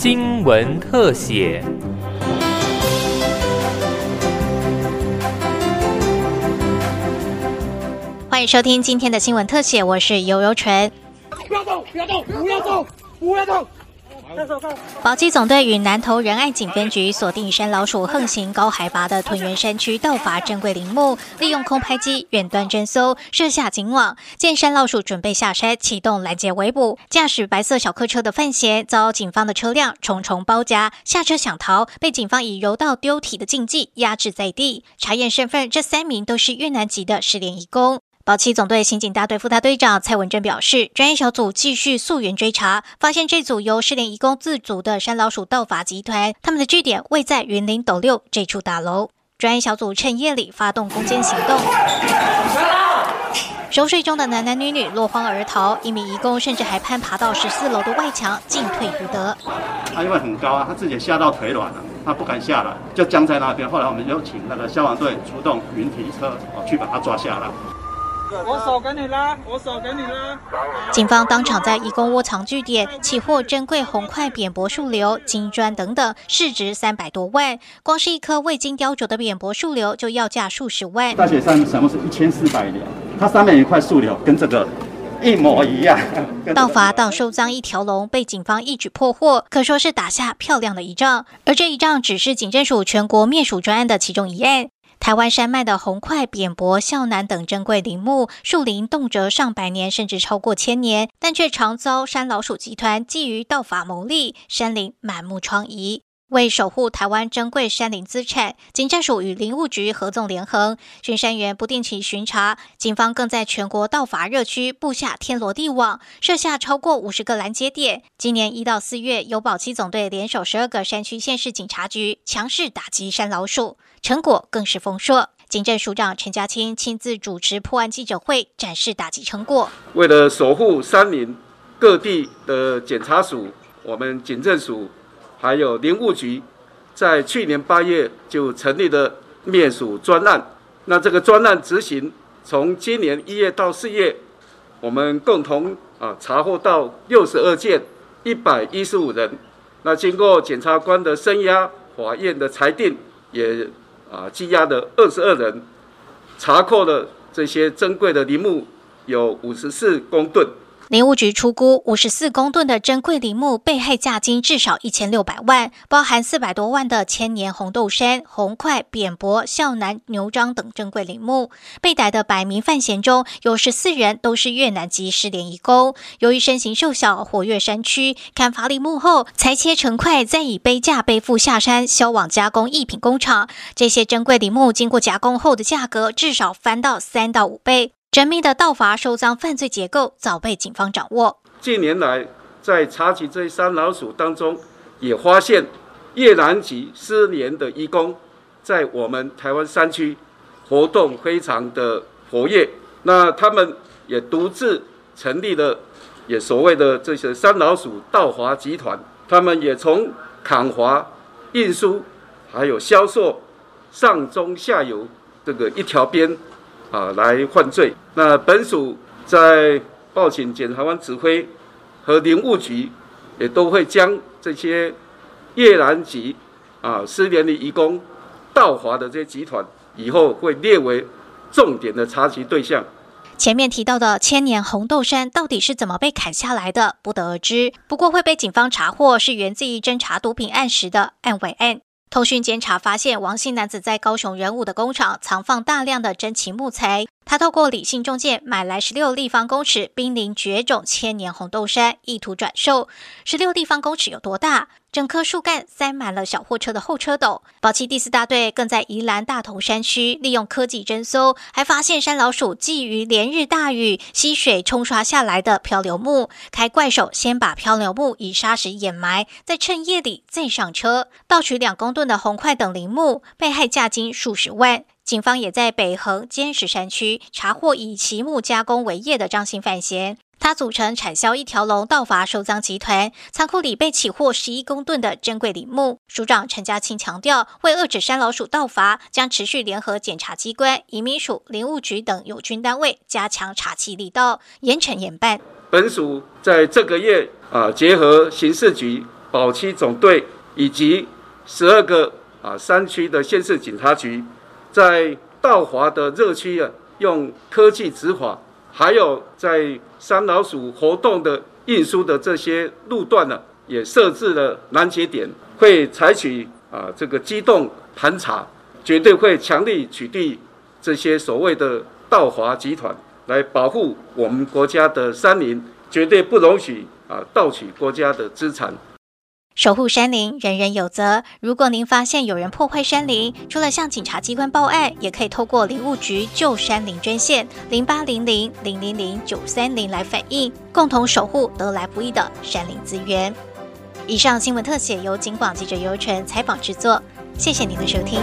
新闻特写。欢迎收听今天的新闻特写，我是尤尤纯。不要动！不要动！不要动！不要动！宝鸡总队与南投仁爱警分局锁定山老鼠横行高海拔的屯园山区，盗伐珍贵林木，利用空拍机远端侦搜，设下警网。见山老鼠准备下山，启动拦截围捕。驾驶白色小客车的范闲遭警方的车辆重重包夹，下车想逃，被警方以柔道丢体的禁忌压制在地。查验身份，这三名都是越南籍的失联移工。宝七总队刑警大队副大队长蔡文珍表示，专业小组继续溯源追查，发现这组由失联移工自组的山老鼠盗伐集团，他们的据点位在云林斗六这处大楼。专业小组趁夜里发动攻坚行动，熟睡中的男男女女落荒而逃，一名移工甚至还攀爬到十四楼的外墙，进退不得。他因为很高啊，他自己吓到腿软了，他不敢下来，就僵在那边。后来我们有请那个消防队出动云梯车哦，去把他抓下来。我手给你拉，我手给你拉。警方当场在义工窝藏据点，起获珍贵红块扁柏树瘤、金砖等等，市值三百多万。光是一棵未经雕琢的扁柏树瘤就要价数十万。大雪山什么是一千四百两？它上面一块树瘤跟这个一模一样。盗伐到收赃一条龙，被警方一举破获，可说是打下漂亮的一仗。而这一仗只是警政署全国灭鼠专案的其中一案。台湾山脉的红块、扁柏、孝楠等珍贵林木，树林动辄上百年，甚至超过千年，但却常遭山老鼠集团觊觎盗伐牟利，山林满目疮痍。为守护台湾珍贵山林资产，警政署与林务局合纵连横，巡山员不定期巡查。警方更在全国盗伐热区布下天罗地网，设下超过五十个拦截点。今年一到四月，由保七总队联手十二个山区县市警察局，强势打击山老鼠，成果更是丰硕。警政署长陈家清亲自主持破案记者会，展示打击成果。为了守护山林，各地的检察署，我们警政署。还有林务局，在去年八月就成立了灭鼠专案。那这个专案执行，从今年一月到四月，我们共同啊查获到六十二件，一百一十五人。那经过检察官的声押，法院的裁定，也啊羁押了二十二人，查扣了这些珍贵的林木有五十四公吨。林务局出估，五十四公吨的珍贵林木被害价金至少一千六百万，包含四百多万的千年红豆杉、红块、扁柏、孝楠、牛樟等珍贵林木。被逮的百名犯嫌中有十四人都是越南籍失联移工。由于身形瘦小，活跃山区，砍伐林木后裁切成块，再以背架背负下山，销往加工艺品工厂。这些珍贵林木经过加工后的价格至少翻到三到五倍。神秘的盗伐收赃犯罪结构早被警方掌握。近年来，在查起这些山老鼠当中，也发现越南籍失联的义工在我们台湾山区活动非常的活跃。那他们也独自成立了也所谓的这些山老鼠盗伐集团。他们也从砍伐、运输，还有销售上中下游这个一条边。啊，来犯罪。那本署在报请检察官指挥和林务局，也都会将这些越南籍啊失联的移工到华的这些集团，以后会列为重点的查缉对象。前面提到的千年红豆杉到底是怎么被砍下来的，不得而知。不过会被警方查获，是源自于侦查毒品案时的案尾案。通讯监察发现，王姓男子在高雄仁武的工厂藏放大量的珍奇木材。他透过理性中介买来十六立方公尺濒临绝种千年红豆杉，意图转售。十六立方公尺有多大？整棵树干塞满了小货车的后车斗。宝七第四大队更在宜兰大同山区利用科技侦搜，还发现山老鼠觊觎连日大雨溪水冲刷下来的漂流木，开怪手先把漂流木以砂石掩埋，再趁夜里再上车盗取两公吨的红块等林木，被害价金数十万。警方也在北横坚石山区查获以奇木加工为业的张姓犯嫌，他组成产销一条龙盗伐收赃集团，仓库里被起获十一公吨的珍贵林木。署长陈家清强调，为遏止山老鼠盗伐，将持续联合检察机关、移民署、林务局等有军单位，加强查缉力道，严惩严办。本署在这个月啊，结合刑事局保七总队以及十二个啊山区的县市警察局，在盗伐的热区啊，用科技执法，还有在山老鼠活动的运输的这些路段呢，也设置了拦截点，会采取啊这个机动盘查，绝对会强力取缔这些所谓的盗伐集团，来保护我们国家的山林，绝对不容许啊盗取国家的资产。守护山林，人人有责。如果您发现有人破坏山林，除了向警察机关报案，也可以透过林务局旧山林专线零八零零零零零九三零来反映，共同守护得来不易的山林资源。以上新闻特写由警广记者尤晨采访制作，谢谢您的收听。